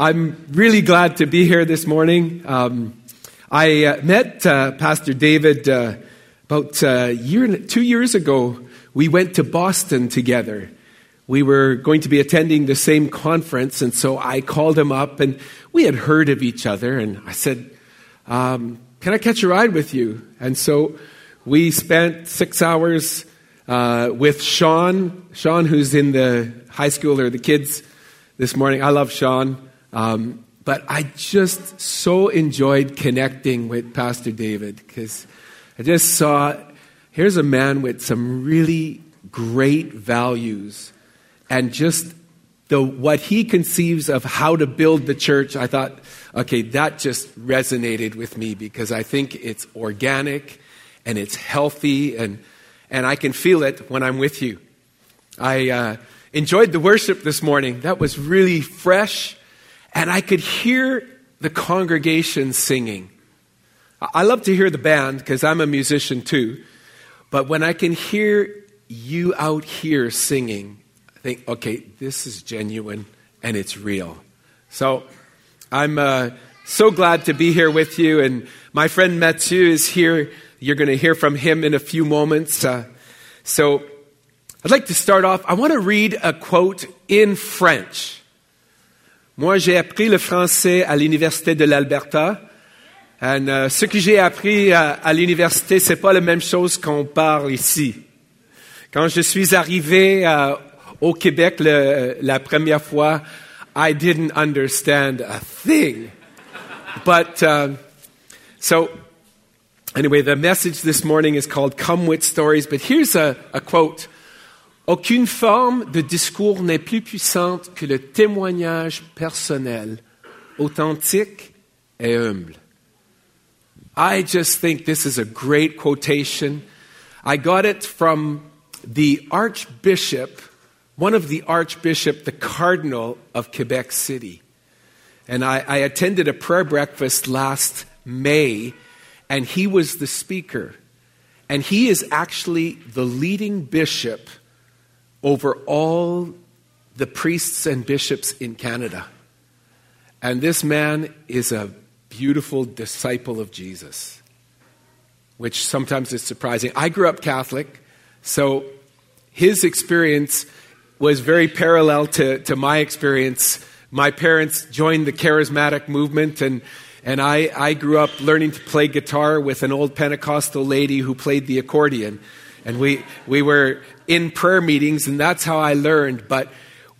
I'm really glad to be here this morning. Um, I uh, met uh, Pastor David uh, about uh, year, two years ago. We went to Boston together. We were going to be attending the same conference, and so I called him up, and we had heard of each other, and I said, um, "Can I catch a ride with you?" And so we spent six hours uh, with Sean, Sean, who's in the high school or the kids this morning. I love Sean. Um, but I just so enjoyed connecting with Pastor David because I just saw here's a man with some really great values and just the, what he conceives of how to build the church. I thought, okay, that just resonated with me because I think it's organic and it's healthy and, and I can feel it when I'm with you. I uh, enjoyed the worship this morning. That was really fresh and I could hear the congregation singing. I love to hear the band because I'm a musician too. But when I can hear you out here singing, I think, okay, this is genuine and it's real. So I'm uh, so glad to be here with you. And my friend Mathieu is here. You're going to hear from him in a few moments. Uh, so I'd like to start off. I want to read a quote in French. Moi, j'ai appris le français à l'université de l'Alberta. Et uh, ce que j'ai appris à, à l'université, c'est pas la même chose qu'on parle ici. Quand je suis arrivé uh, au Québec le, la première fois, I didn't understand a thing. But uh, so anyway, the message this morning is called "Come with Stories." But here's a, a quote. Aucune forme de discours n'est plus puissante que le témoignage personnel, authentique et humble. I just think this is a great quotation. I got it from the Archbishop, one of the Archbishop, the Cardinal of Quebec City. And I, I attended a prayer breakfast last May, and he was the speaker. And he is actually the leading bishop over all the priests and bishops in Canada. And this man is a beautiful disciple of Jesus, which sometimes is surprising. I grew up Catholic, so his experience was very parallel to, to my experience. My parents joined the charismatic movement, and, and I, I grew up learning to play guitar with an old Pentecostal lady who played the accordion. And we, we were in prayer meetings, and that's how I learned. But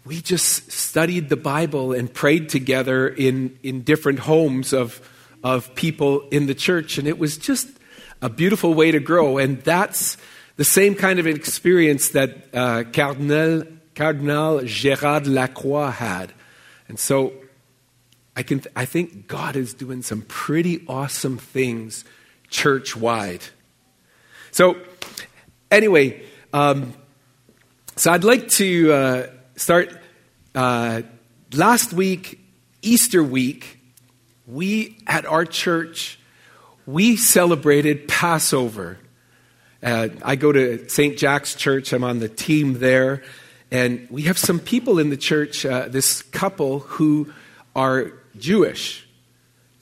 we just studied the Bible and prayed together in, in different homes of, of people in the church. And it was just a beautiful way to grow. And that's the same kind of experience that uh, Cardinal, Cardinal Gérald Lacroix had. And so I, can, I think God is doing some pretty awesome things church wide. So, anyway, um, so I'd like to uh, start. Uh, last week, Easter week, we at our church we celebrated Passover. Uh, I go to St. Jax Church. I'm on the team there, and we have some people in the church. Uh, this couple who are Jewish,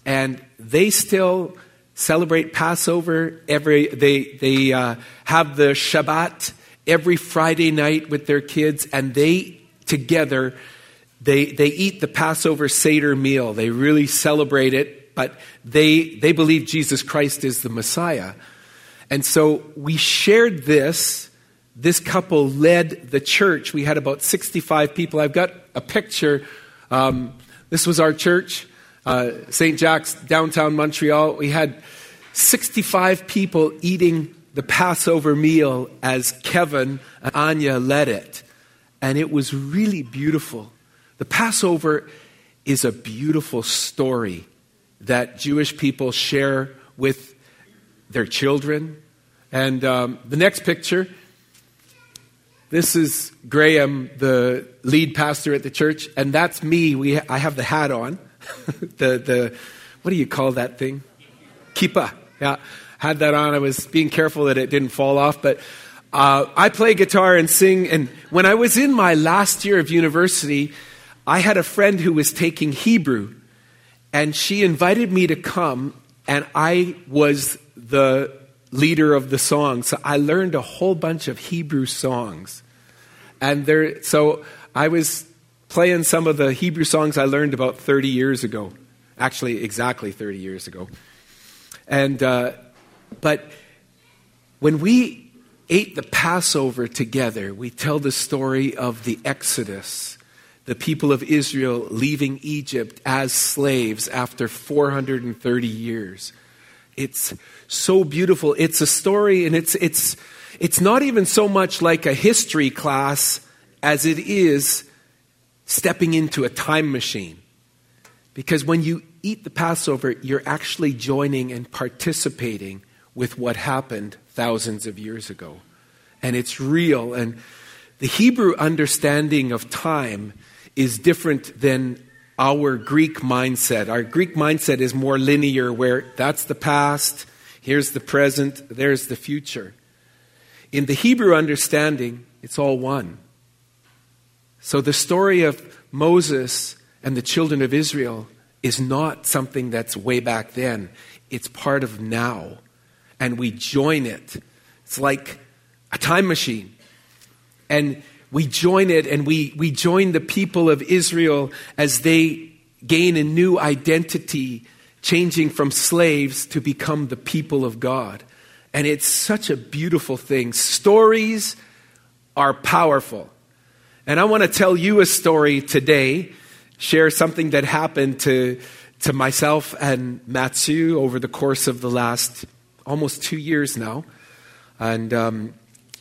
and they still celebrate Passover every. They they uh, have the Shabbat every Friday night with their kids, and they together they they eat the Passover Seder meal. They really celebrate it, but they they believe Jesus Christ is the Messiah. And so we shared this. This couple led the church. We had about 65 people. I've got a picture. Um, this was our church, uh, St. Jax, downtown Montreal. We had 65 people eating the Passover meal as Kevin and Anya led it. And it was really beautiful. The Passover is a beautiful story that Jewish people share with their children. And um, the next picture this is Graham, the lead pastor at the church, and that's me. We, I have the hat on. the, the, what do you call that thing? Kippah. Yeah had that on. I was being careful that it didn't fall off, but uh, I play guitar and sing. And when I was in my last year of university, I had a friend who was taking Hebrew, and she invited me to come, and I was the leader of the song. So I learned a whole bunch of Hebrew songs. And there, so I was playing some of the Hebrew songs I learned about 30 years ago. Actually, exactly 30 years ago. And, uh, but when we ate the Passover together, we tell the story of the Exodus, the people of Israel leaving Egypt as slaves after 430 years. It's so beautiful. It's a story, and it's, it's, it's not even so much like a history class as it is stepping into a time machine. Because when you eat the Passover, you're actually joining and participating with what happened thousands of years ago. And it's real. And the Hebrew understanding of time is different than our Greek mindset. Our Greek mindset is more linear, where that's the past, here's the present, there's the future. In the Hebrew understanding, it's all one. So the story of Moses and the children of Israel is not something that's way back then, it's part of now and we join it. It's like a time machine. And we join it and we, we join the people of Israel as they gain a new identity, changing from slaves to become the people of God. And it's such a beautiful thing. Stories are powerful. And I want to tell you a story today, share something that happened to, to myself and Mathieu over the course of the last almost two years now. And, um,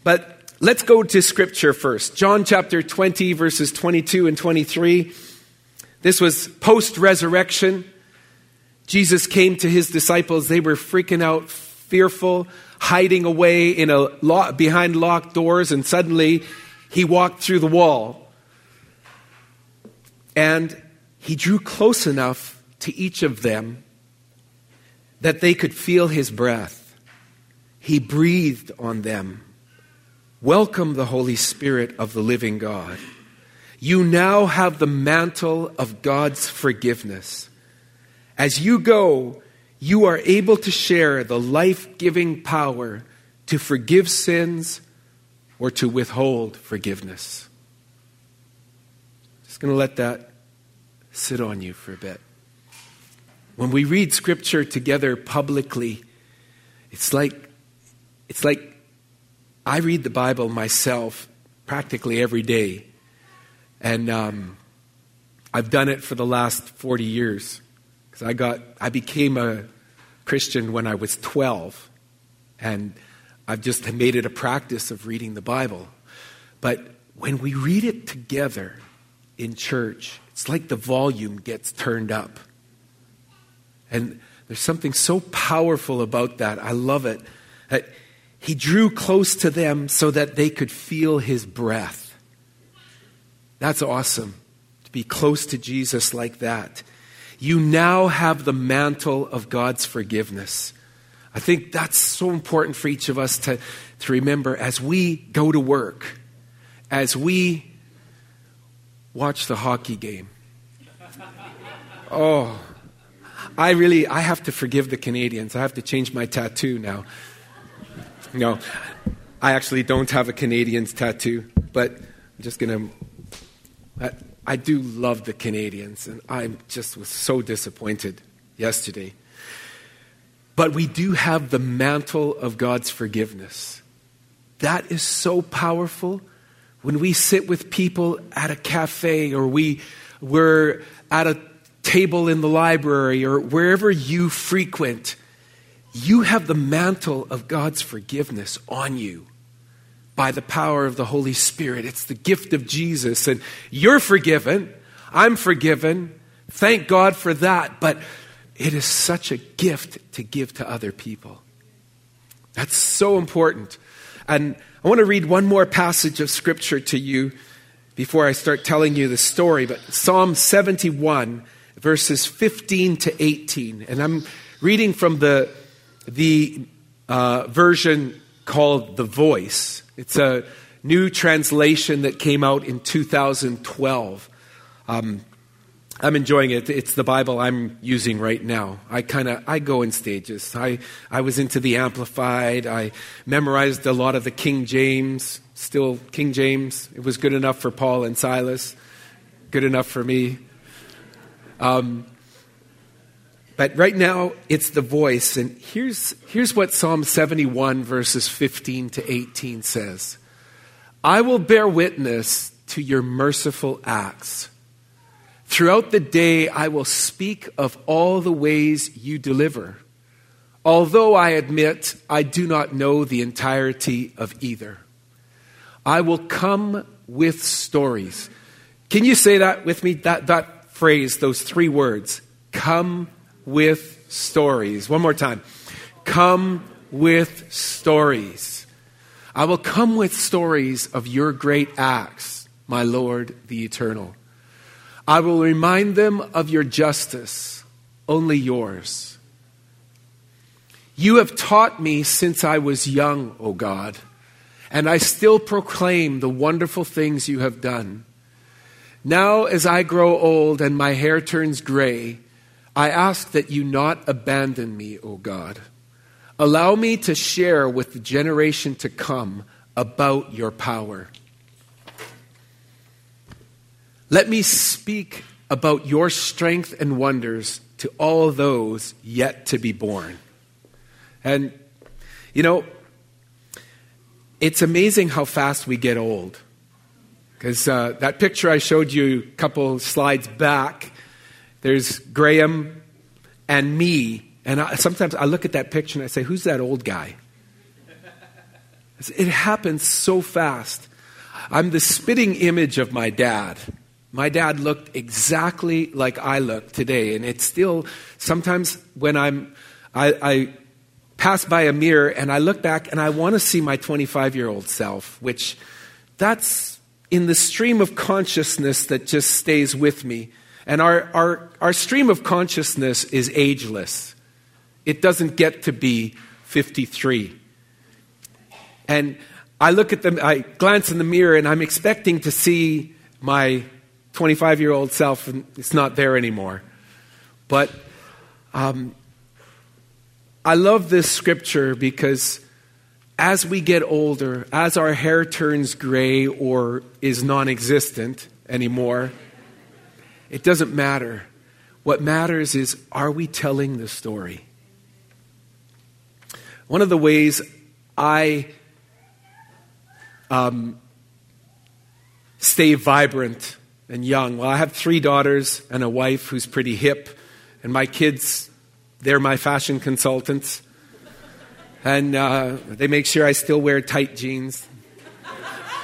but let's go to scripture first. John chapter 20, verses 22 and 23. This was post resurrection. Jesus came to his disciples. They were freaking out, fearful, hiding away in a lock, behind locked doors, and suddenly he walked through the wall. And he drew close enough to each of them that they could feel his breath. He breathed on them. Welcome the Holy Spirit of the living God. You now have the mantle of God's forgiveness. As you go, you are able to share the life giving power to forgive sins or to withhold forgiveness. Just going to let that sit on you for a bit. When we read scripture together publicly, it's like, it's like I read the Bible myself practically every day. And um, I've done it for the last 40 years. Because I, got, I became a Christian when I was 12. And I've just made it a practice of reading the Bible. But when we read it together in church, it's like the volume gets turned up. And there's something so powerful about that. I love it. That he drew close to them so that they could feel his breath. That's awesome to be close to Jesus like that. You now have the mantle of God's forgiveness. I think that's so important for each of us to, to remember as we go to work, as we watch the hockey game. Oh, I really, I have to forgive the Canadiens. I have to change my tattoo now. No, I actually don't have a Canadiens tattoo, but I'm just going to. I do love the Canadiens, and I just was so disappointed yesterday. But we do have the mantle of God's forgiveness. That is so powerful. When we sit with people at a cafe or we, we're at a table in the library or wherever you frequent, you have the mantle of God's forgiveness on you by the power of the Holy Spirit. It's the gift of Jesus, and you're forgiven. I'm forgiven. Thank God for that. But it is such a gift to give to other people. That's so important. And I want to read one more passage of Scripture to you before I start telling you the story. But Psalm 71 verses 15 to 18. And I'm reading from the, the uh, version called The Voice. It's a new translation that came out in 2012. Um, I'm enjoying it. It's the Bible I'm using right now. I kind of I go in stages. I I was into the Amplified. I memorized a lot of the King James. Still King James. It was good enough for Paul and Silas. Good enough for me. Um, but right now it's the voice, and here's here's what Psalm 71 verses 15 to 18 says. I will bear witness to your merciful acts. Throughout the day, I will speak of all the ways you deliver, although I admit I do not know the entirety of either. I will come with stories. Can you say that with me? That, that phrase, those three words. Come with stories. One more time. Come with stories. I will come with stories of your great acts, my Lord the Eternal. I will remind them of your justice, only yours. You have taught me since I was young, O God, and I still proclaim the wonderful things you have done. Now, as I grow old and my hair turns gray, I ask that you not abandon me, O God. Allow me to share with the generation to come about your power. Let me speak about your strength and wonders to all those yet to be born. And, you know, it's amazing how fast we get old. Because uh, that picture I showed you a couple slides back, there's Graham and me. And I, sometimes I look at that picture and I say, Who's that old guy? It happens so fast. I'm the spitting image of my dad. My dad looked exactly like I look today, and it's still sometimes when I'm, I, I pass by a mirror and I look back and I want to see my 25 year old self, which that's in the stream of consciousness that just stays with me. And our, our, our stream of consciousness is ageless. It doesn't get to be 53. And I look at them, I glance in the mirror, and I'm expecting to see my 25 year old self, and it's not there anymore. But um, I love this scripture because as we get older, as our hair turns gray or is non existent anymore, it doesn't matter. What matters is are we telling the story? One of the ways I um, stay vibrant and young. Well, I have three daughters and a wife who's pretty hip, and my kids, they're my fashion consultants. And uh, they make sure I still wear tight jeans.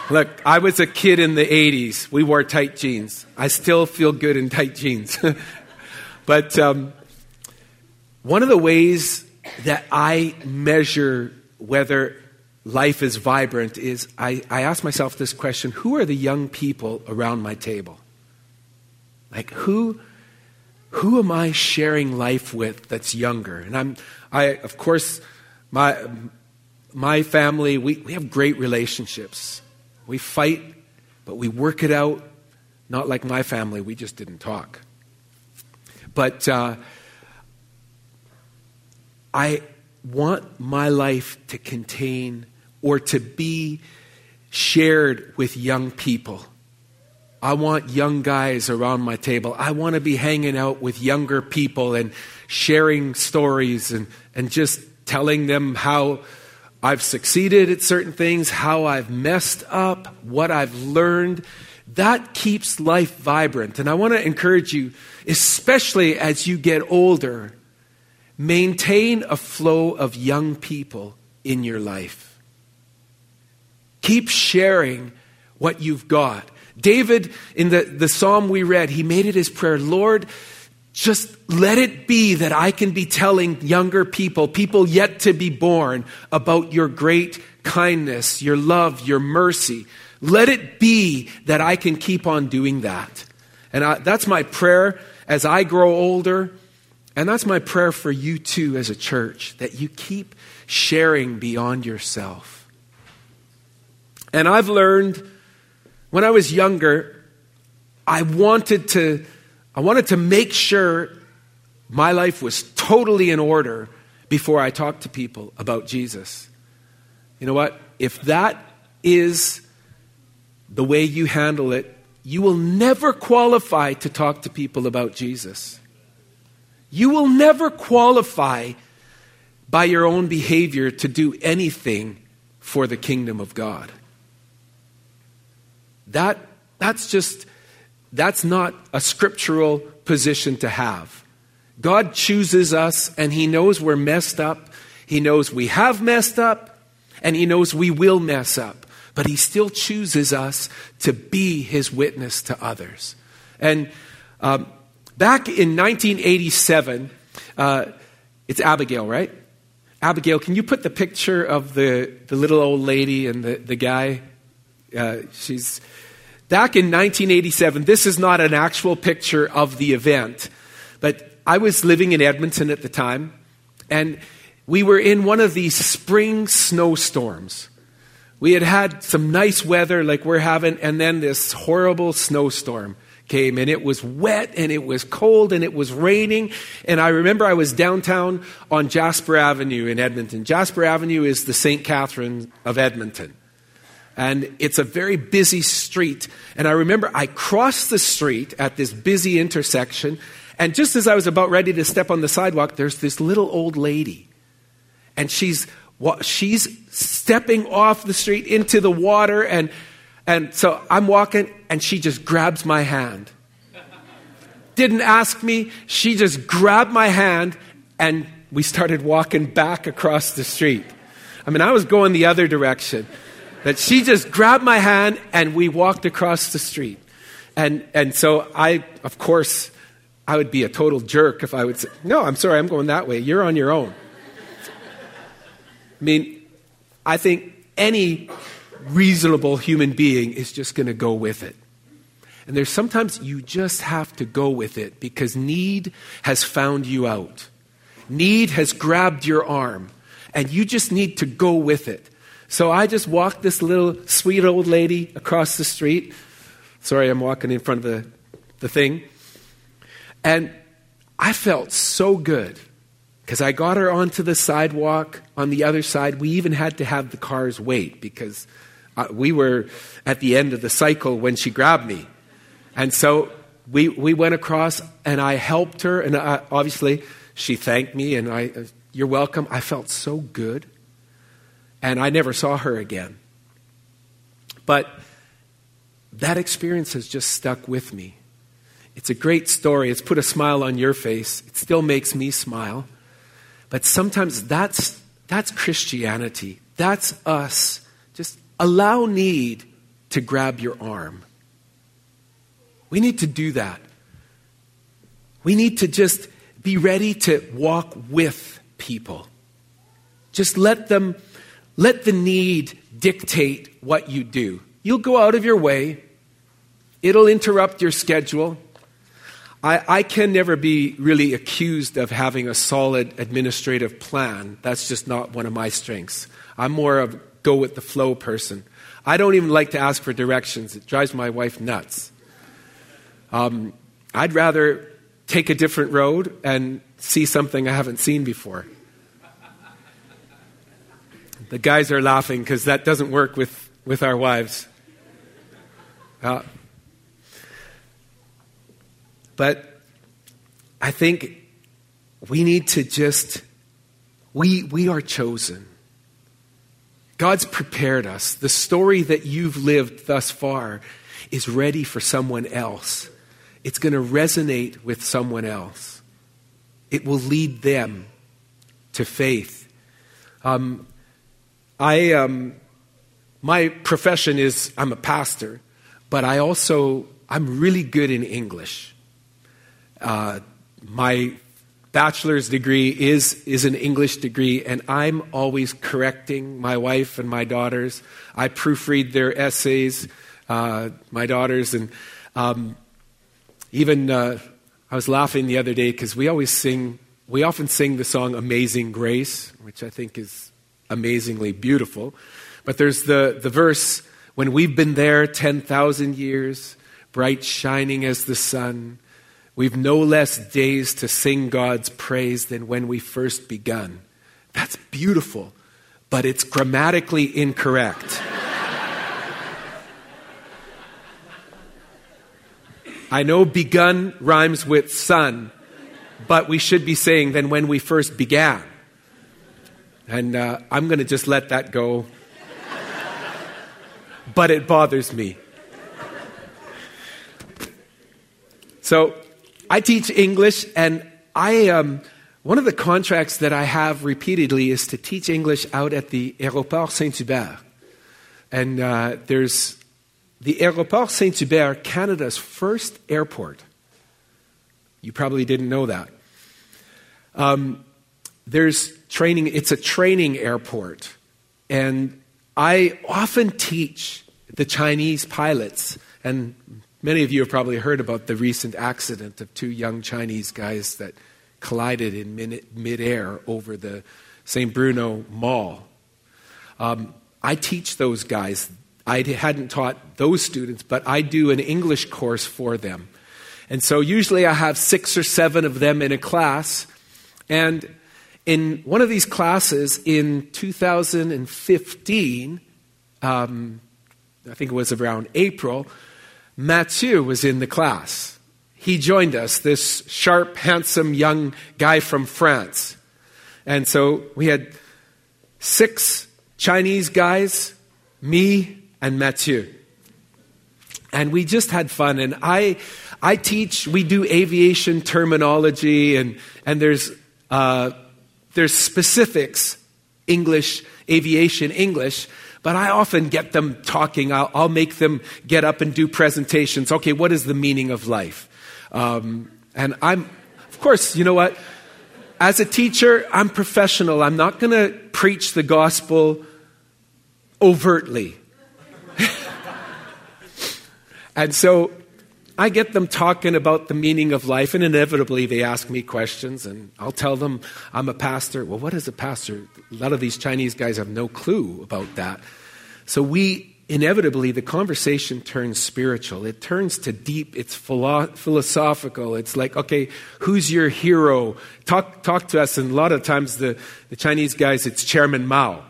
Look, I was a kid in the 80s. We wore tight jeans. I still feel good in tight jeans. but um, one of the ways that I measure whether life is vibrant is I, I ask myself this question who are the young people around my table? Like, who, who am I sharing life with that's younger? And I'm, I, of course, my, my family, we, we have great relationships. We fight, but we work it out. Not like my family, we just didn't talk. But uh, I want my life to contain or to be shared with young people. I want young guys around my table. I want to be hanging out with younger people and sharing stories and, and just telling them how I've succeeded at certain things, how I've messed up, what I've learned. That keeps life vibrant. And I want to encourage you, especially as you get older, maintain a flow of young people in your life. Keep sharing what you've got. David, in the, the psalm we read, he made it his prayer Lord, just let it be that I can be telling younger people, people yet to be born, about your great kindness, your love, your mercy. Let it be that I can keep on doing that. And I, that's my prayer as I grow older. And that's my prayer for you too as a church, that you keep sharing beyond yourself. And I've learned when I was younger, I wanted to, I wanted to make sure my life was totally in order before I talked to people about Jesus. You know what? If that is the way you handle it, you will never qualify to talk to people about Jesus. You will never qualify by your own behavior to do anything for the kingdom of God. That, that's just, that's not a scriptural position to have. God chooses us and He knows we're messed up. He knows we have messed up and He knows we will mess up. But He still chooses us to be His witness to others. And um, back in 1987, uh, it's Abigail, right? Abigail, can you put the picture of the, the little old lady and the, the guy? Uh, she's back in 1987. This is not an actual picture of the event, but I was living in Edmonton at the time, and we were in one of these spring snowstorms. We had had some nice weather like we're having, and then this horrible snowstorm came and it was wet and it was cold and it was raining. And I remember I was downtown on Jasper Avenue in Edmonton. Jasper Avenue is the St. Catherine of Edmonton. And it's a very busy street. And I remember I crossed the street at this busy intersection. And just as I was about ready to step on the sidewalk, there's this little old lady. And she's, she's stepping off the street into the water. And and so I'm walking, and she just grabs my hand. Didn't ask me, she just grabbed my hand, and we started walking back across the street. I mean, I was going the other direction. But she just grabbed my hand, and we walked across the street. And, and so I, of course, I would be a total jerk if I would say, No, I'm sorry, I'm going that way. You're on your own. I mean, I think any reasonable human being is just going to go with it. And there's sometimes you just have to go with it because need has found you out. Need has grabbed your arm, and you just need to go with it. So I just walked this little sweet old lady across the street. Sorry, I'm walking in front of the, the thing. And I felt so good because I got her onto the sidewalk on the other side. We even had to have the cars wait because uh, we were at the end of the cycle when she grabbed me. And so we, we went across and I helped her. And I, obviously, she thanked me and I, uh, you're welcome. I felt so good. And I never saw her again. But that experience has just stuck with me. It's a great story. It's put a smile on your face. It still makes me smile. But sometimes that's, that's Christianity. That's us just Allow need to grab your arm. We need to do that. We need to just be ready to walk with people. Just let them, let the need dictate what you do. You'll go out of your way, it'll interrupt your schedule. I, I, can never be really accused of having a solid administrative plan. That's just not one of my strengths. I'm more of go with the flow person. I don't even like to ask for directions, it drives my wife nuts. Um, I'd rather take a different road and see something I haven't seen before. The guys are laughing because that doesn't work with, with our wives. Uh, but I think we need to just, we, we are chosen. God's prepared us. The story that you've lived thus far is ready for someone else. It's going to resonate with someone else. It will lead them to faith. Um, I, um, my profession is I'm a pastor, but I also I'm really good in English. Uh, my bachelor's degree is, is an English degree, and I'm always correcting my wife and my daughters. I proofread their essays, uh, my daughters, and um, even uh, I was laughing the other day because we always sing, we often sing the song Amazing Grace, which I think is amazingly beautiful. But there's the, the verse, when we've been there 10,000 years, bright shining as the sun. We've no less days to sing God's praise than when we first begun. That's beautiful, but it's grammatically incorrect. I know begun rhymes with sun, but we should be saying than when we first began. And uh, I'm going to just let that go. but it bothers me. So I teach English, and I um, one of the contracts that I have repeatedly is to teach English out at the Aéroport Saint Hubert. And uh, there's the Aéroport Saint Hubert, Canada's first airport. You probably didn't know that. Um, there's training, it's a training airport. And I often teach the Chinese pilots, and Many of you have probably heard about the recent accident of two young Chinese guys that collided in midair over the St. Bruno Mall. Um, I teach those guys. I hadn't taught those students, but I do an English course for them. And so usually I have six or seven of them in a class. And in one of these classes in 2015, um, I think it was around April, Mathieu was in the class. He joined us, this sharp, handsome young guy from France. And so we had six Chinese guys, me, and Mathieu. And we just had fun. And I, I teach, we do aviation terminology, and, and there's, uh, there's specifics, English, aviation English. But I often get them talking. I'll, I'll, make them get up and do presentations. Okay, what is the meaning of life? Um, and I'm, of course, you know what? As a teacher, I'm professional. I'm not going to preach the gospel overtly. and so I get them talking about the meaning of life, and inevitably they ask me questions, and I'll tell them I'm a pastor. Well, what is a pastor? A lot of these Chinese guys have no clue about that. So we inevitably the conversation turns spiritual. It turns to deep. It's philo- philosophical. It's like, okay, who's your hero? Talk talk to us. And a lot of times the, the Chinese guys, it's Chairman Mao.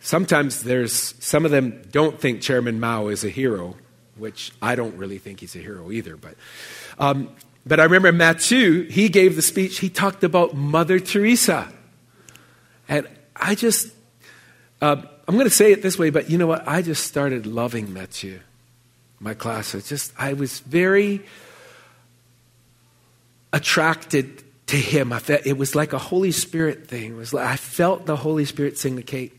Sometimes there's some of them don't think Chairman Mao is a hero which I don't really think he's a hero either. But, um, but I remember Mathieu, he gave the speech, he talked about Mother Teresa. And I just, uh, I'm going to say it this way, but you know what? I just started loving Mathieu, my class. It's just, I was very attracted to him. I felt, it was like a Holy Spirit thing. It was like, I felt the Holy Spirit sing Kate.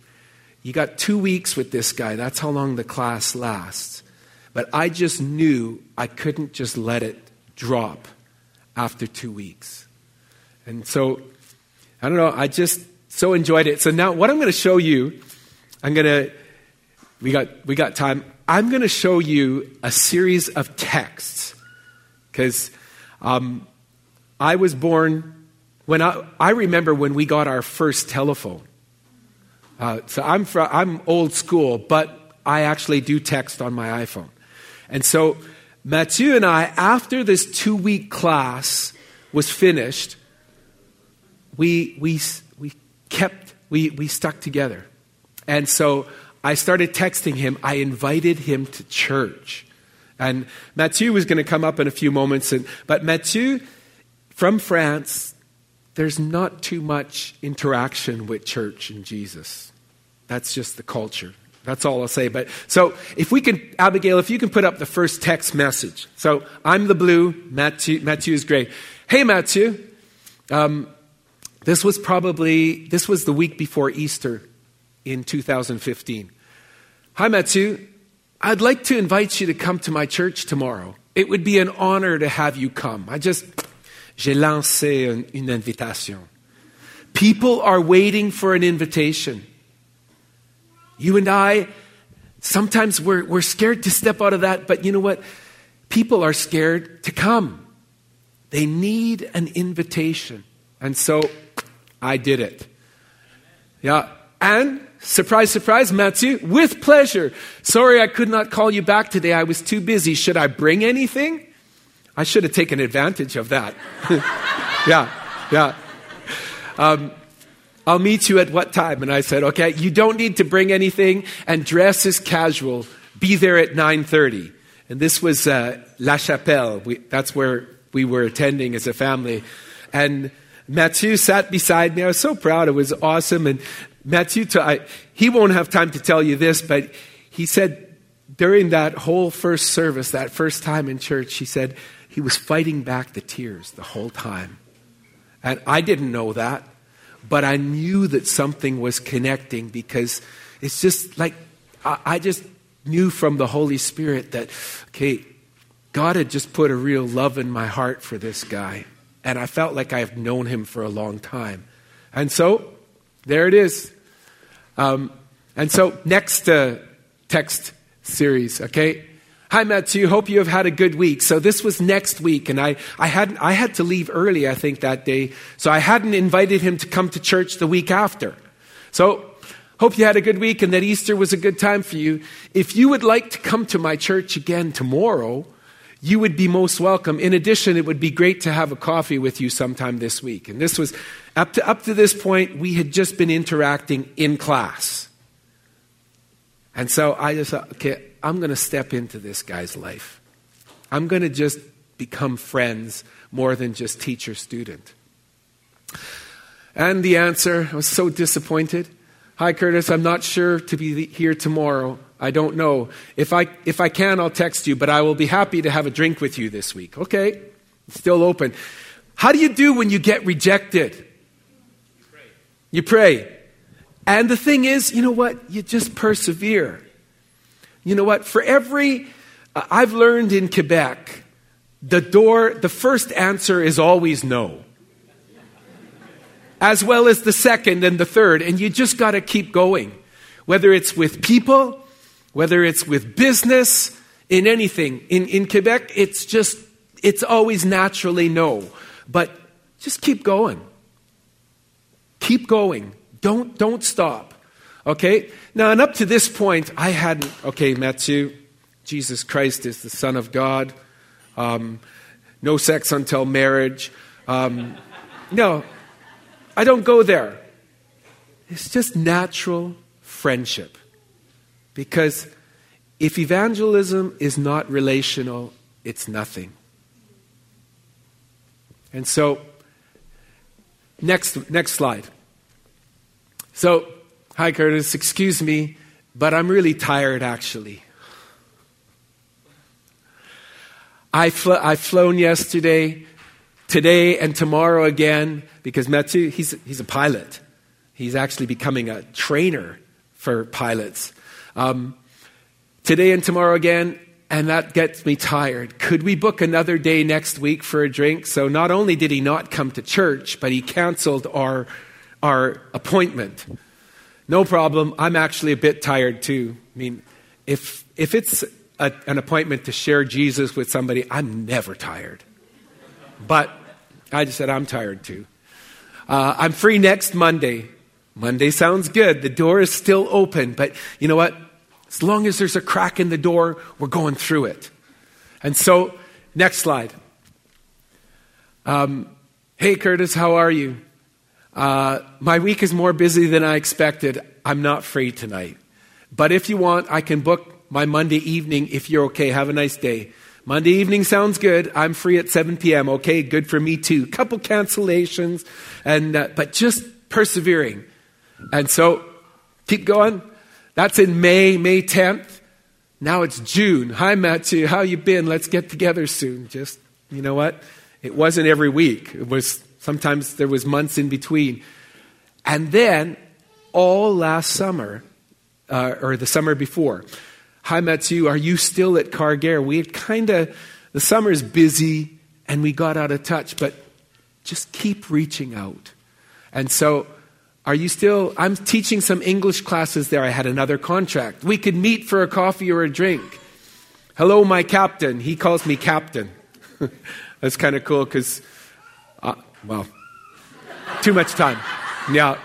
You got two weeks with this guy. That's how long the class lasts. But I just knew I couldn't just let it drop after two weeks. And so, I don't know, I just so enjoyed it. So now, what I'm going to show you, I'm going to, we got, we got time. I'm going to show you a series of texts. Because um, I was born, when I, I remember when we got our first telephone. Uh, so I'm, I'm old school, but I actually do text on my iPhone. And so Mathieu and I, after this two week class was finished, we, we, we kept, we, we stuck together. And so I started texting him. I invited him to church. And Mathieu was going to come up in a few moments. And, but Mathieu, from France, there's not too much interaction with church and Jesus. That's just the culture. That's all I'll say. But so if we can, Abigail, if you can put up the first text message. So I'm the blue, Matthew, Matthew is gray. Hey, Matthew. Um, this was probably this was the week before Easter in 2015. Hi, Matthew. I'd like to invite you to come to my church tomorrow. It would be an honor to have you come. I just j'ai lancé une invitation. People are waiting for an invitation. You and I, sometimes we're, we're scared to step out of that, but you know what? People are scared to come. They need an invitation. And so I did it. Yeah. And Surprise, surprise, Matthew. With pleasure. Sorry I could not call you back today. I was too busy. Should I bring anything? I should have taken advantage of that. yeah, yeah. Um, I'll meet you at what time? And I said, okay, you don't need to bring anything and dress as casual. Be there at 9.30. And this was uh, La Chapelle. We, that's where we were attending as a family. And Mathieu sat beside me. I was so proud. It was awesome. And Mathieu, I, he won't have time to tell you this, but he said during that whole first service, that first time in church, he said he was fighting back the tears the whole time. And I didn't know that but I knew that something was connecting because it's just like I, I just knew from the Holy Spirit that, okay, God had just put a real love in my heart for this guy. And I felt like I've known him for a long time. And so, there it is. Um, and so, next uh, text series, okay? Hi, Matthew. Hope you have had a good week. So this was next week, and I, I, had, I had to leave early, I think, that day. So I hadn't invited him to come to church the week after. So hope you had a good week and that Easter was a good time for you. If you would like to come to my church again tomorrow, you would be most welcome. In addition, it would be great to have a coffee with you sometime this week. And this was, up to, up to this point, we had just been interacting in class. And so I just thought, okay, I'm going to step into this guy's life. I'm going to just become friends more than just teacher student. And the answer I was so disappointed. Hi, Curtis, I'm not sure to be here tomorrow. I don't know. If I, if I can, I'll text you, but I will be happy to have a drink with you this week. Okay, still open. How do you do when you get rejected? You pray. You pray. And the thing is, you know what? You just persevere. You know what? For every, uh, I've learned in Quebec, the door, the first answer is always no. As well as the second and the third. And you just got to keep going. Whether it's with people, whether it's with business, in anything. In, in Quebec, it's just, it's always naturally no. But just keep going. Keep going. Don't, don't stop. Okay? Now, and up to this point, I hadn't, okay, Matthew, Jesus Christ is the Son of God. Um, no sex until marriage. Um, no, I don't go there. It's just natural friendship. Because if evangelism is not relational, it's nothing. And so, next, next slide. So, hi Curtis, excuse me, but I'm really tired actually. I fl- I've flown yesterday, today, and tomorrow again because Mathieu, he's, he's a pilot. He's actually becoming a trainer for pilots. Um, today and tomorrow again, and that gets me tired. Could we book another day next week for a drink? So not only did he not come to church, but he canceled our our appointment. No problem. I'm actually a bit tired too. I mean, if, if it's a, an appointment to share Jesus with somebody, I'm never tired. But I just said, I'm tired too. Uh, I'm free next Monday. Monday sounds good. The door is still open, but you know what? As long as there's a crack in the door, we're going through it. And so, next slide. Um, hey, Curtis, how are you? Uh, my week is more busy than I expected. I'm not free tonight. But if you want, I can book my Monday evening if you're okay. Have a nice day. Monday evening sounds good. I'm free at 7 p.m. Okay, good for me too. Couple cancellations, and uh, but just persevering. And so, keep going. That's in May, May 10th. Now it's June. Hi, Matthew. How you been? Let's get together soon. Just, you know what? It wasn't every week. It was Sometimes there was months in between. And then all last summer, uh, or the summer before, hi Mathieu, are you still at Cargair? We kind of, the summer's busy and we got out of touch, but just keep reaching out. And so, are you still? I'm teaching some English classes there. I had another contract. We could meet for a coffee or a drink. Hello, my captain. He calls me captain. That's kind of cool because well, too much time. Yeah.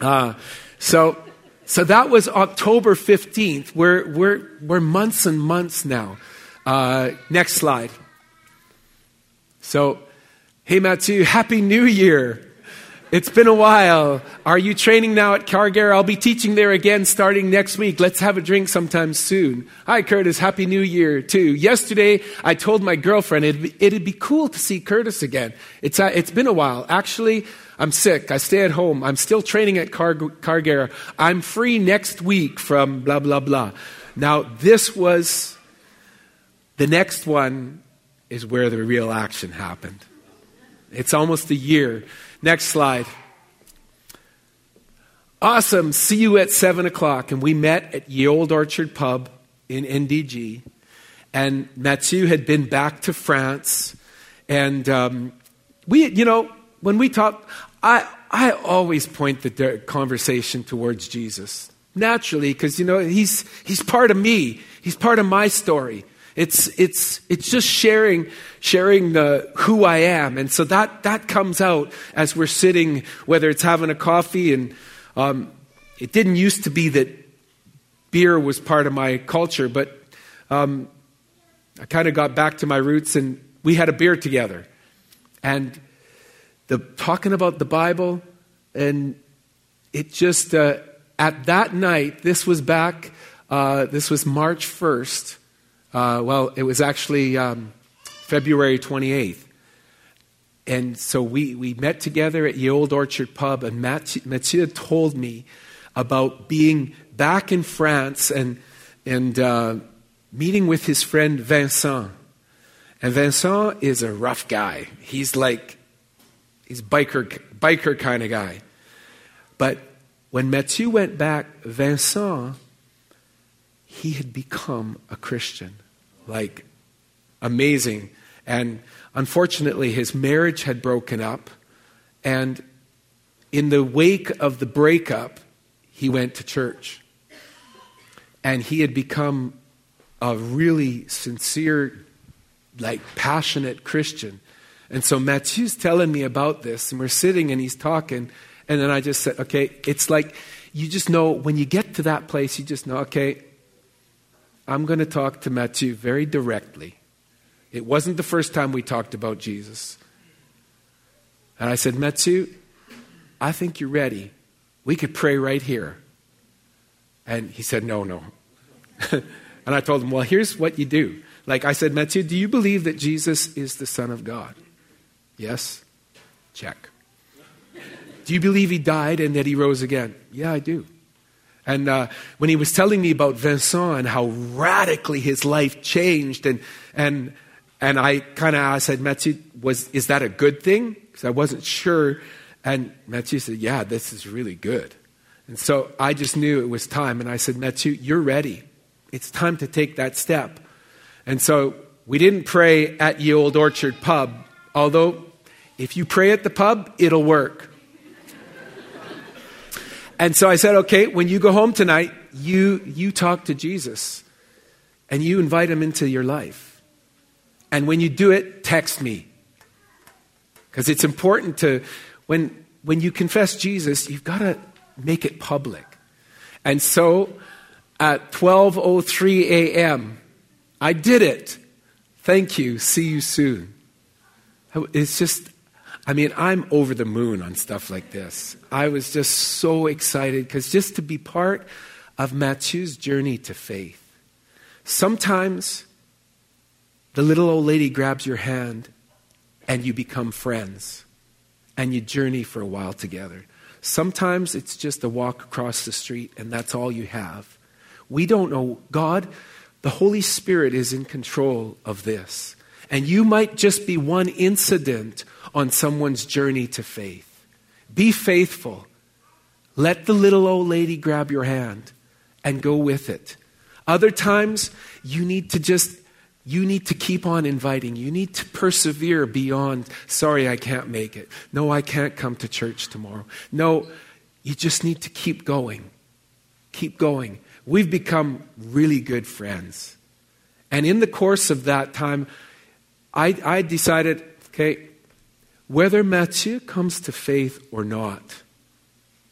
Uh, So, so that was October 15th. We're, we're, we're months and months now. Uh, next slide. So, hey, Matthew, Happy New Year. It's been a while. Are you training now at Cargair? I'll be teaching there again starting next week. Let's have a drink sometime soon. Hi, Curtis. Happy New Year, too. Yesterday, I told my girlfriend it'd be, it'd be cool to see Curtis again. It's, uh, it's been a while. Actually, I'm sick. I stay at home. I'm still training at Car-. I'm free next week from blah, blah, blah. Now, this was the next one is where the real action happened. It's almost a year. Next slide. Awesome. See you at 7 o'clock. And we met at Ye Olde Orchard Pub in NDG. And Mathieu had been back to France. And um, we, you know, when we talk, I, I always point the conversation towards Jesus. Naturally, because, you know, he's, he's part of me, he's part of my story. It's, it's, it's just sharing, sharing uh, who I am. And so that, that comes out as we're sitting, whether it's having a coffee. And um, it didn't used to be that beer was part of my culture, but um, I kind of got back to my roots and we had a beer together. And the, talking about the Bible, and it just, uh, at that night, this was back, uh, this was March 1st. Uh, well, it was actually um, February 28th. And so we, we met together at the Old Orchard Pub, and Mathieu told me about being back in France and, and uh, meeting with his friend Vincent. And Vincent is a rough guy. He's like, he's biker, biker kind of guy. But when Mathieu went back, Vincent he had become a Christian. Like, amazing. And unfortunately, his marriage had broken up. And in the wake of the breakup, he went to church. And he had become a really sincere, like, passionate Christian. And so Matthew's telling me about this, and we're sitting and he's talking. And then I just said, okay, it's like you just know when you get to that place, you just know, okay, I'm going to talk to Matthew very directly. It wasn't the first time we talked about Jesus. And I said, Matthew, I think you're ready. We could pray right here. And he said, No, no. and I told him, Well, here's what you do. Like I said, Matthew, do you believe that Jesus is the Son of God? Yes? Check. Do you believe he died and that he rose again? Yeah, I do. And uh, when he was telling me about Vincent and how radically his life changed, and, and, and I kind of said, Matthew, was, is that a good thing? Because I wasn't sure. And Matthew said, Yeah, this is really good. And so I just knew it was time. And I said, Matthew, you're ready. It's time to take that step. And so we didn't pray at Ye Olde Orchard Pub, although if you pray at the pub, it'll work. And so I said, okay, when you go home tonight, you, you talk to Jesus and you invite him into your life. And when you do it, text me. Because it's important to, when, when you confess Jesus, you've got to make it public. And so at 12.03 a.m., I did it. Thank you. See you soon. It's just, I mean, I'm over the moon on stuff like this. I was just so excited because just to be part of Matthew's journey to faith. Sometimes the little old lady grabs your hand and you become friends and you journey for a while together. Sometimes it's just a walk across the street and that's all you have. We don't know. God, the Holy Spirit is in control of this. And you might just be one incident on someone's journey to faith. Be faithful. Let the little old lady grab your hand and go with it. Other times, you need to just you need to keep on inviting. You need to persevere beyond, sorry, I can't make it. No, I can't come to church tomorrow. No, you just need to keep going. Keep going. We've become really good friends. And in the course of that time, I, I decided, okay, whether Mathieu comes to faith or not,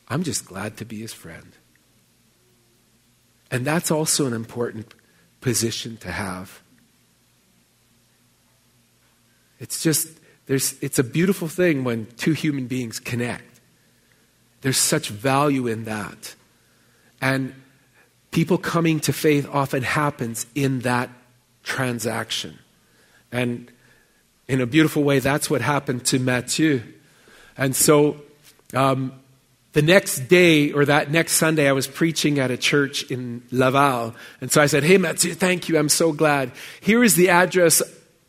I'm just glad to be his friend. And that's also an important position to have. It's just, there's, it's a beautiful thing when two human beings connect. There's such value in that. And people coming to faith often happens in that transaction. And in a beautiful way, that's what happened to Mathieu. And so um, the next day or that next Sunday, I was preaching at a church in Laval. And so I said, Hey, Mathieu, thank you. I'm so glad. Here is the address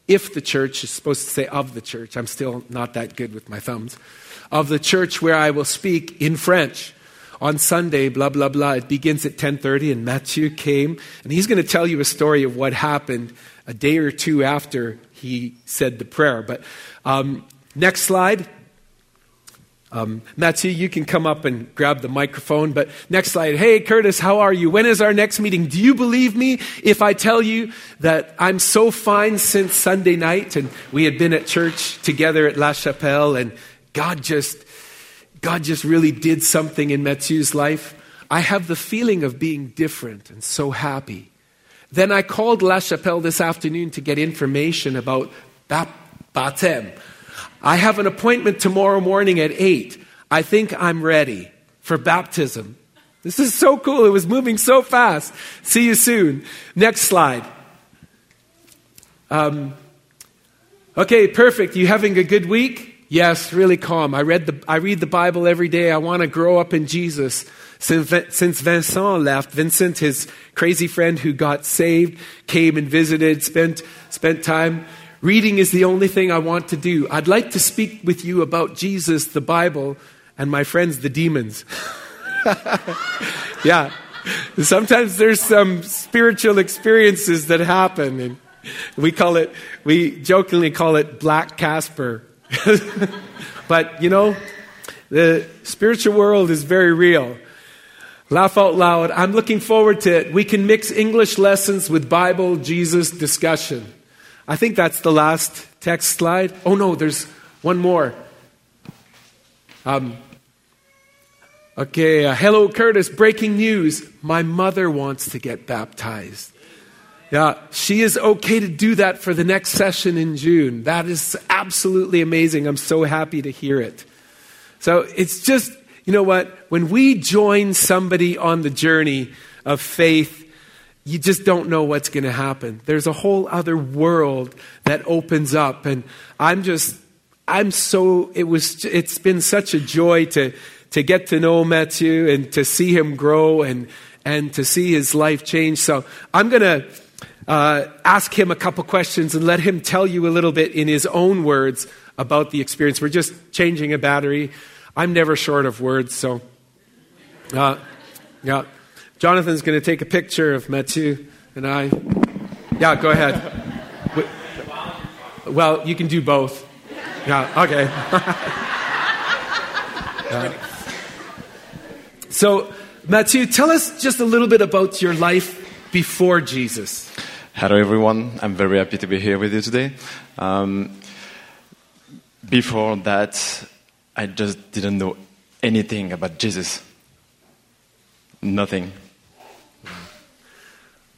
if the church is supposed to say of the church. I'm still not that good with my thumbs. Of the church where I will speak in French on Sunday, blah, blah, blah. It begins at 1030 and Matthew came and he's going to tell you a story of what happened a day or two after he said the prayer. But um, next slide. Um, Matthew, you can come up and grab the microphone. But next slide. Hey, Curtis, how are you? When is our next meeting? Do you believe me if I tell you that I'm so fine since Sunday night and we had been at church together at La Chapelle and God just, God just really did something in Matthew's life? I have the feeling of being different and so happy. Then I called La Chapelle this afternoon to get information about baptême. I have an appointment tomorrow morning at 8. I think I'm ready for baptism. This is so cool. It was moving so fast. See you soon. Next slide. Um, okay, perfect. You having a good week? Yes, really calm. I read the I read the Bible every day. I want to grow up in Jesus. Since, since Vincent left, Vincent, his crazy friend who got saved, came and visited, spent spent time Reading is the only thing I want to do. I'd like to speak with you about Jesus, the Bible, and my friends, the demons. yeah. Sometimes there's some spiritual experiences that happen, and we call it, we jokingly call it Black Casper. but, you know, the spiritual world is very real. Laugh out loud. I'm looking forward to it. We can mix English lessons with Bible, Jesus discussion. I think that's the last text slide. Oh no, there's one more. Um, okay, uh, hello, Curtis. Breaking news. My mother wants to get baptized. Yeah, she is okay to do that for the next session in June. That is absolutely amazing. I'm so happy to hear it. So it's just, you know what? When we join somebody on the journey of faith, you just don't know what's going to happen. There's a whole other world that opens up. And I'm just, I'm so, it was, it's been such a joy to, to get to know Matthew and to see him grow and, and to see his life change. So I'm going to uh, ask him a couple questions and let him tell you a little bit in his own words about the experience. We're just changing a battery. I'm never short of words, so uh, yeah. Jonathan's going to take a picture of Matthew and I. Yeah, go ahead. Well, you can do both. Yeah, okay. yeah. So, Matthew, tell us just a little bit about your life before Jesus. Hello, everyone. I'm very happy to be here with you today. Um, before that, I just didn't know anything about Jesus. Nothing.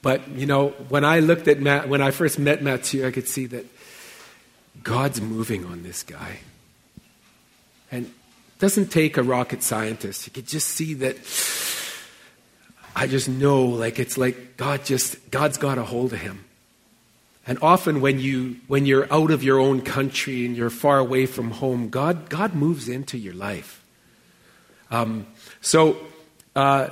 But, you know, when I looked at Matt, when I first met Matthew, I could see that God's moving on this guy. And it doesn't take a rocket scientist. You could just see that I just know, like, it's like God just, God's got a hold of him. And often when, you, when you're out of your own country and you're far away from home, God, God moves into your life. Um, so, uh,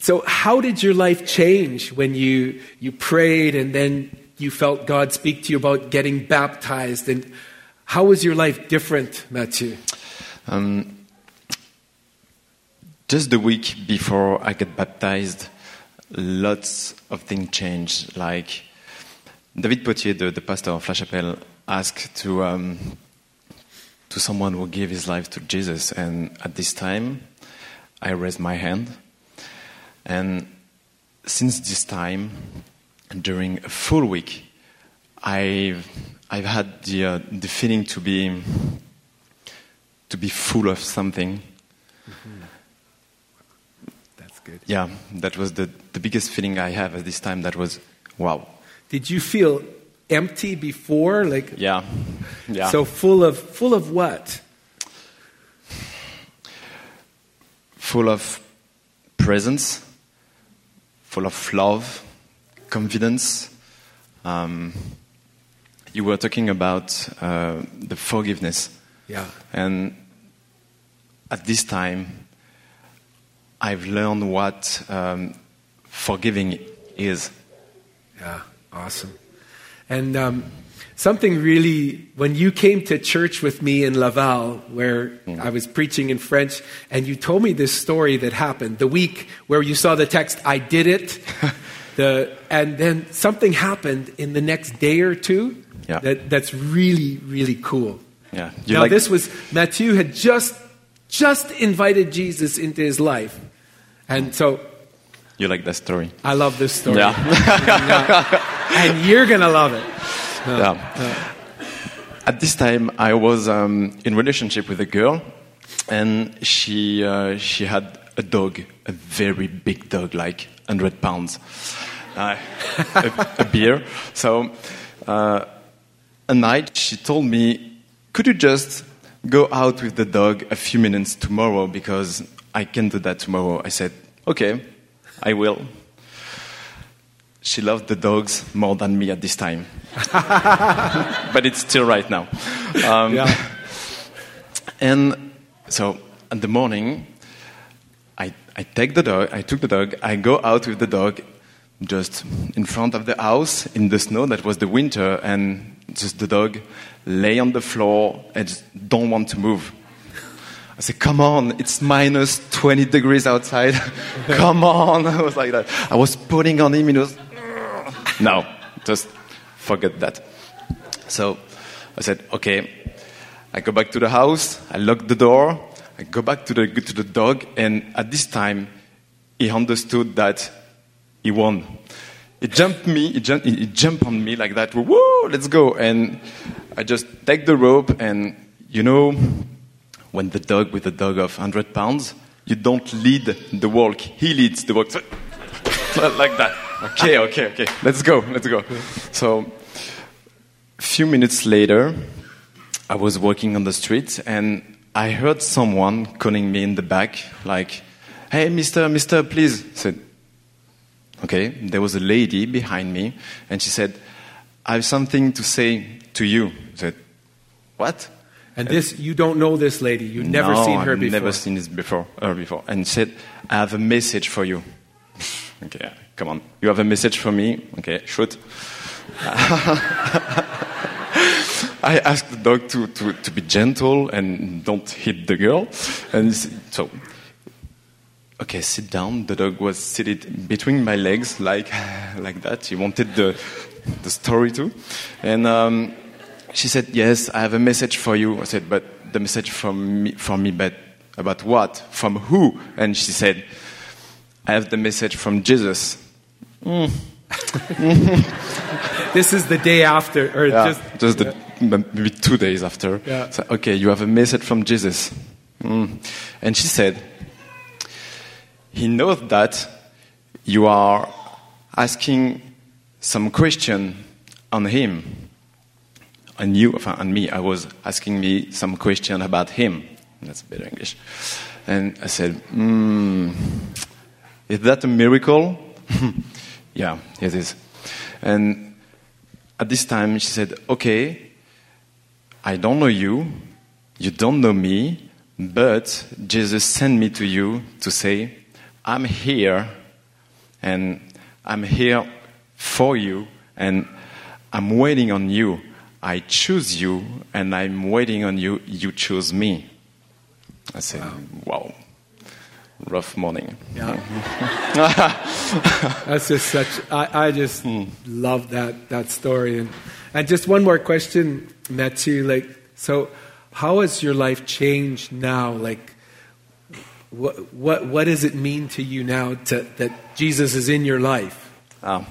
so, how did your life change when you, you prayed and then you felt God speak to you about getting baptized? And how was your life different, Matthew? Um, just the week before I got baptized, lots of things changed. Like David Potier, the, the pastor of La Chapelle, asked to, um, to someone who gave his life to Jesus. And at this time, I raised my hand and since this time, during a full week, I've, I've had the, uh, the feeling to be, to be full of something, That's good. Yeah, that was the, the biggest feeling I have at this time. That was, wow. Did you feel empty before? Like Yeah, yeah. so full of full of what? full of presence, full of love, confidence. Um, you were talking about uh, the forgiveness, Yeah. and at this time, I've learned what um, forgiving is. Yeah, awesome. And um, something really, when you came to church with me in Laval, where I was preaching in French, and you told me this story that happened the week where you saw the text, I did it. the, and then something happened in the next day or two Yeah. that, that's really, really cool. Yeah, you now, like this was, Matthew had just, just invited Jesus into his life. And so you like that story? I love this story. Yeah. And you're going to love it. yeah. At this time, I was um, in relationship with a girl, and she uh, she had a dog, a very big dog, like 100 pounds, uh, a, a beer. So, uh, a night she told me, "Could you just go out with the dog a few minutes tomorrow because I can do that tomorrow?" I said, "Okay, I will." She loved the dogs more than me at this time. but it's still right now. Um, Yeah. And so in the morning, I, I take the dog, I took the dog, I go out with the dog just in front of the house in the snow, that was the winter, and just the dog lay on the floor and don't want to move. I said, come on, it's minus 20 degrees outside. come on. I was like that. I was putting on him, and he was, no, just forget that. So I said, okay. I go back to the house, I lock the door, I go back to the, to the dog, and at this time, he understood that he won. He jumped me, he jumped, he jumped on me like that, woo, let's go. And I just take the rope, and you know, when the dog with a dog of 100 pounds, you don't lead the walk, he leads the walk. Like that. Okay, okay, okay. Let's go, let's go. So, a few minutes later, I was walking on the street and I heard someone calling me in the back, like, "Hey, Mister, Mister, please." I said, "Okay." There was a lady behind me, and she said, "I have something to say to you." I said, "What?" And this, you don't know this lady. You've never no, seen her before. I've before. never seen this before. Her before, and said, "I have a message for you." okay, come on. You have a message for me? Okay, shoot. I asked the dog to, to, to be gentle and don't hit the girl. And so, okay, sit down. The dog was seated between my legs, like, like that. He wanted the, the story too. And um, she said, Yes, I have a message for you. I said, But the message from me, for me, but about what? From who? And she said, I have the message from Jesus. This is the day after, or Yeah, just, just, the, maybe two days after. Yeah. So, okay, you have a message from Jesus. Mm. And she said, He knows that you are asking some question on Him. On you, enfin, on me. I was asking me some question about Him. That's better English. And I said, mm, Is that a miracle? yeah, it is. And at this time, she said, Okay, I don't know you, you don't know me, but Jesus sent me to you to say, I'm here, and I'm here for you, and I'm waiting on you. I choose you, and I'm waiting on you. You choose me. I said, Wow, rough morning. Yeah. that's just such, I, I just love that, that story. And, and just one more question, Matthew. Like, so how has your life changed now? Like, what, what, what does it mean to you now to, that Jesus is in your life? Ah.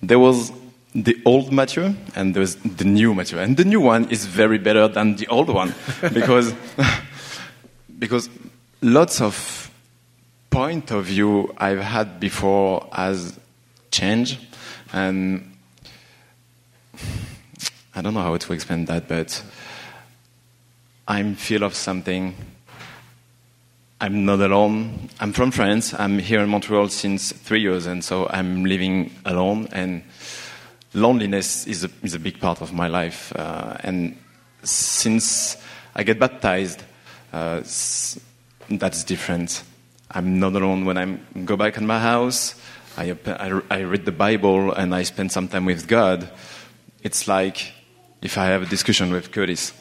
There was the old Matthew and there's the new Matthew. And the new one is very better than the old one because, because lots of point of view I've had before has changed, and I don't know how to explain that, but I'm feel of something. I'm not alone. I'm from France. I'm here in Montreal since three years, and so I'm living alone. And loneliness is a, is a big part of my life. Uh, and since I get baptized, uh, that's different. I'm not alone when I go back in my house. I, I, I read the Bible and I spend some time with God. It's like if I have a discussion with Curtis.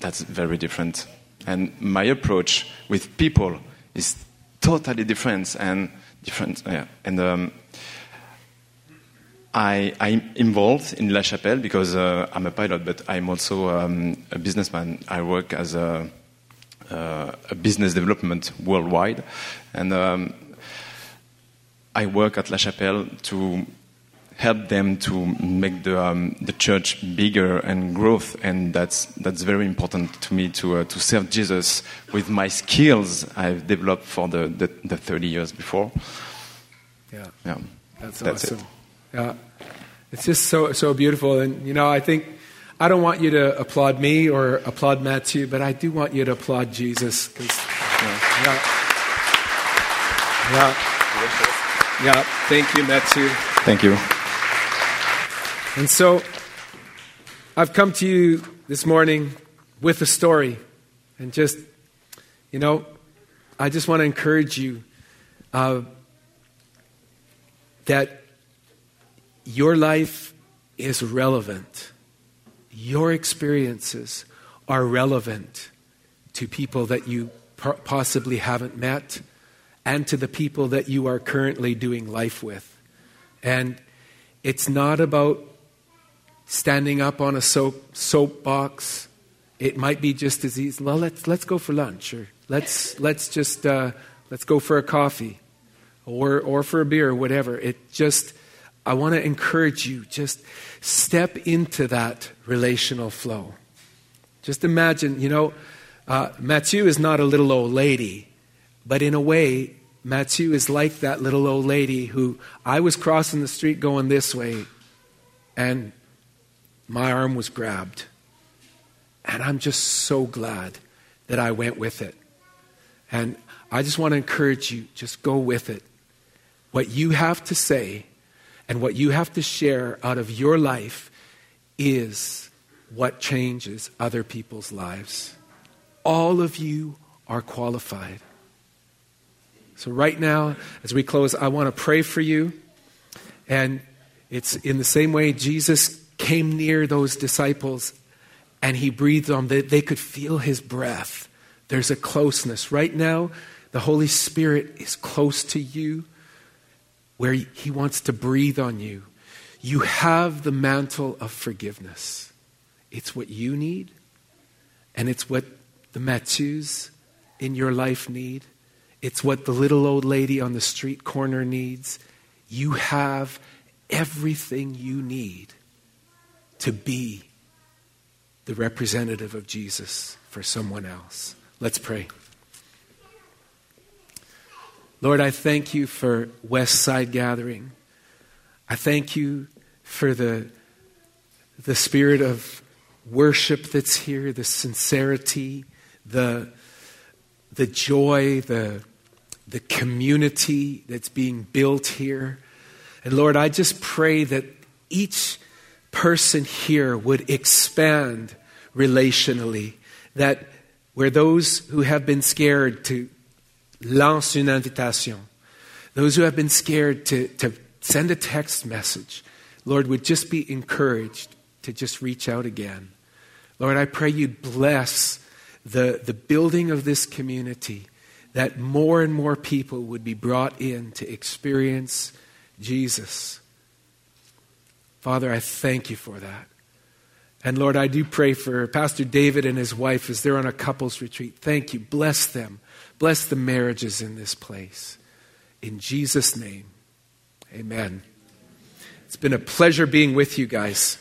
That's very different. And my approach with people is totally different and different. Yeah. And um, I, I'm involved in La Chapelle because uh, I'm a pilot, but I'm also um, a businessman. I work as a, uh, a business development worldwide, and um, I work at La Chapelle to help them to make the, um, the church bigger and growth and that's, that's very important to me to, uh, to serve jesus with my skills i've developed for the, the, the 30 years before Yeah. yeah That's, That's awesome. it. Yeah. It's just so so beautiful. And you know, I think I don't want you to applaud me or applaud Matthew, but I do want you to applaud Jesus. 'cause, you know, yeah. Yeah. Yeah. Thank you, Matthew. thank you And so I've come to you this morning with a story. And just, you know, I just want to encourage you uh, that your life is relevant. Your experiences are relevant to people that you possibly haven't met and to the people that you are currently doing life with. And it's not about standing up on a soap soapbox. It might be just as easy. Well, let's let's go for lunch, or let's let's just uh, let's go for a coffee, or or for a beer, or whatever. It just I want to encourage you. Just step into that relational flow. Just imagine, you know, uh, Mathieu is not a little old lady, but in a way, Mathieu is like that little old lady who I was crossing the street going this way, and my arm was grabbed. And I'm just so glad that I went with it. And I just want to encourage you just go with it. What you have to say and what you have to share out of your life is what changes other people's lives. All of you are qualified. So, right now, as we close, I want to pray for you. And it's in the same way Jesus came near those disciples and he breathed on them. They could feel his breath. There's a closeness. Right now, the Holy Spirit is close to you where he wants to breathe on you. You have the mantle of forgiveness. It's what you need, and it's what the Matthews in your life need. It's what the little old lady on the street corner needs. You have everything you need to be the representative of Jesus for someone else. Let's pray. Lord, I thank you for West Side Gathering. I thank you for the, the spirit of worship that's here, the sincerity, the, the joy, the, the community that's being built here. And Lord, I just pray that each person here would expand relationally, that where those who have been scared to lance une invitation, those who have been scared to, to send a text message, Lord, would just be encouraged to just reach out again. Lord, I pray you bless the, the building of this community, that more and more people would be brought in to experience Jesus. Father, I thank you for that. And Lord, I do pray for Pastor David and his wife as they're on a couples retreat. Thank you. Bless them. Bless the marriages in this place. In Jesus' name, amen. It's been a pleasure being with you guys.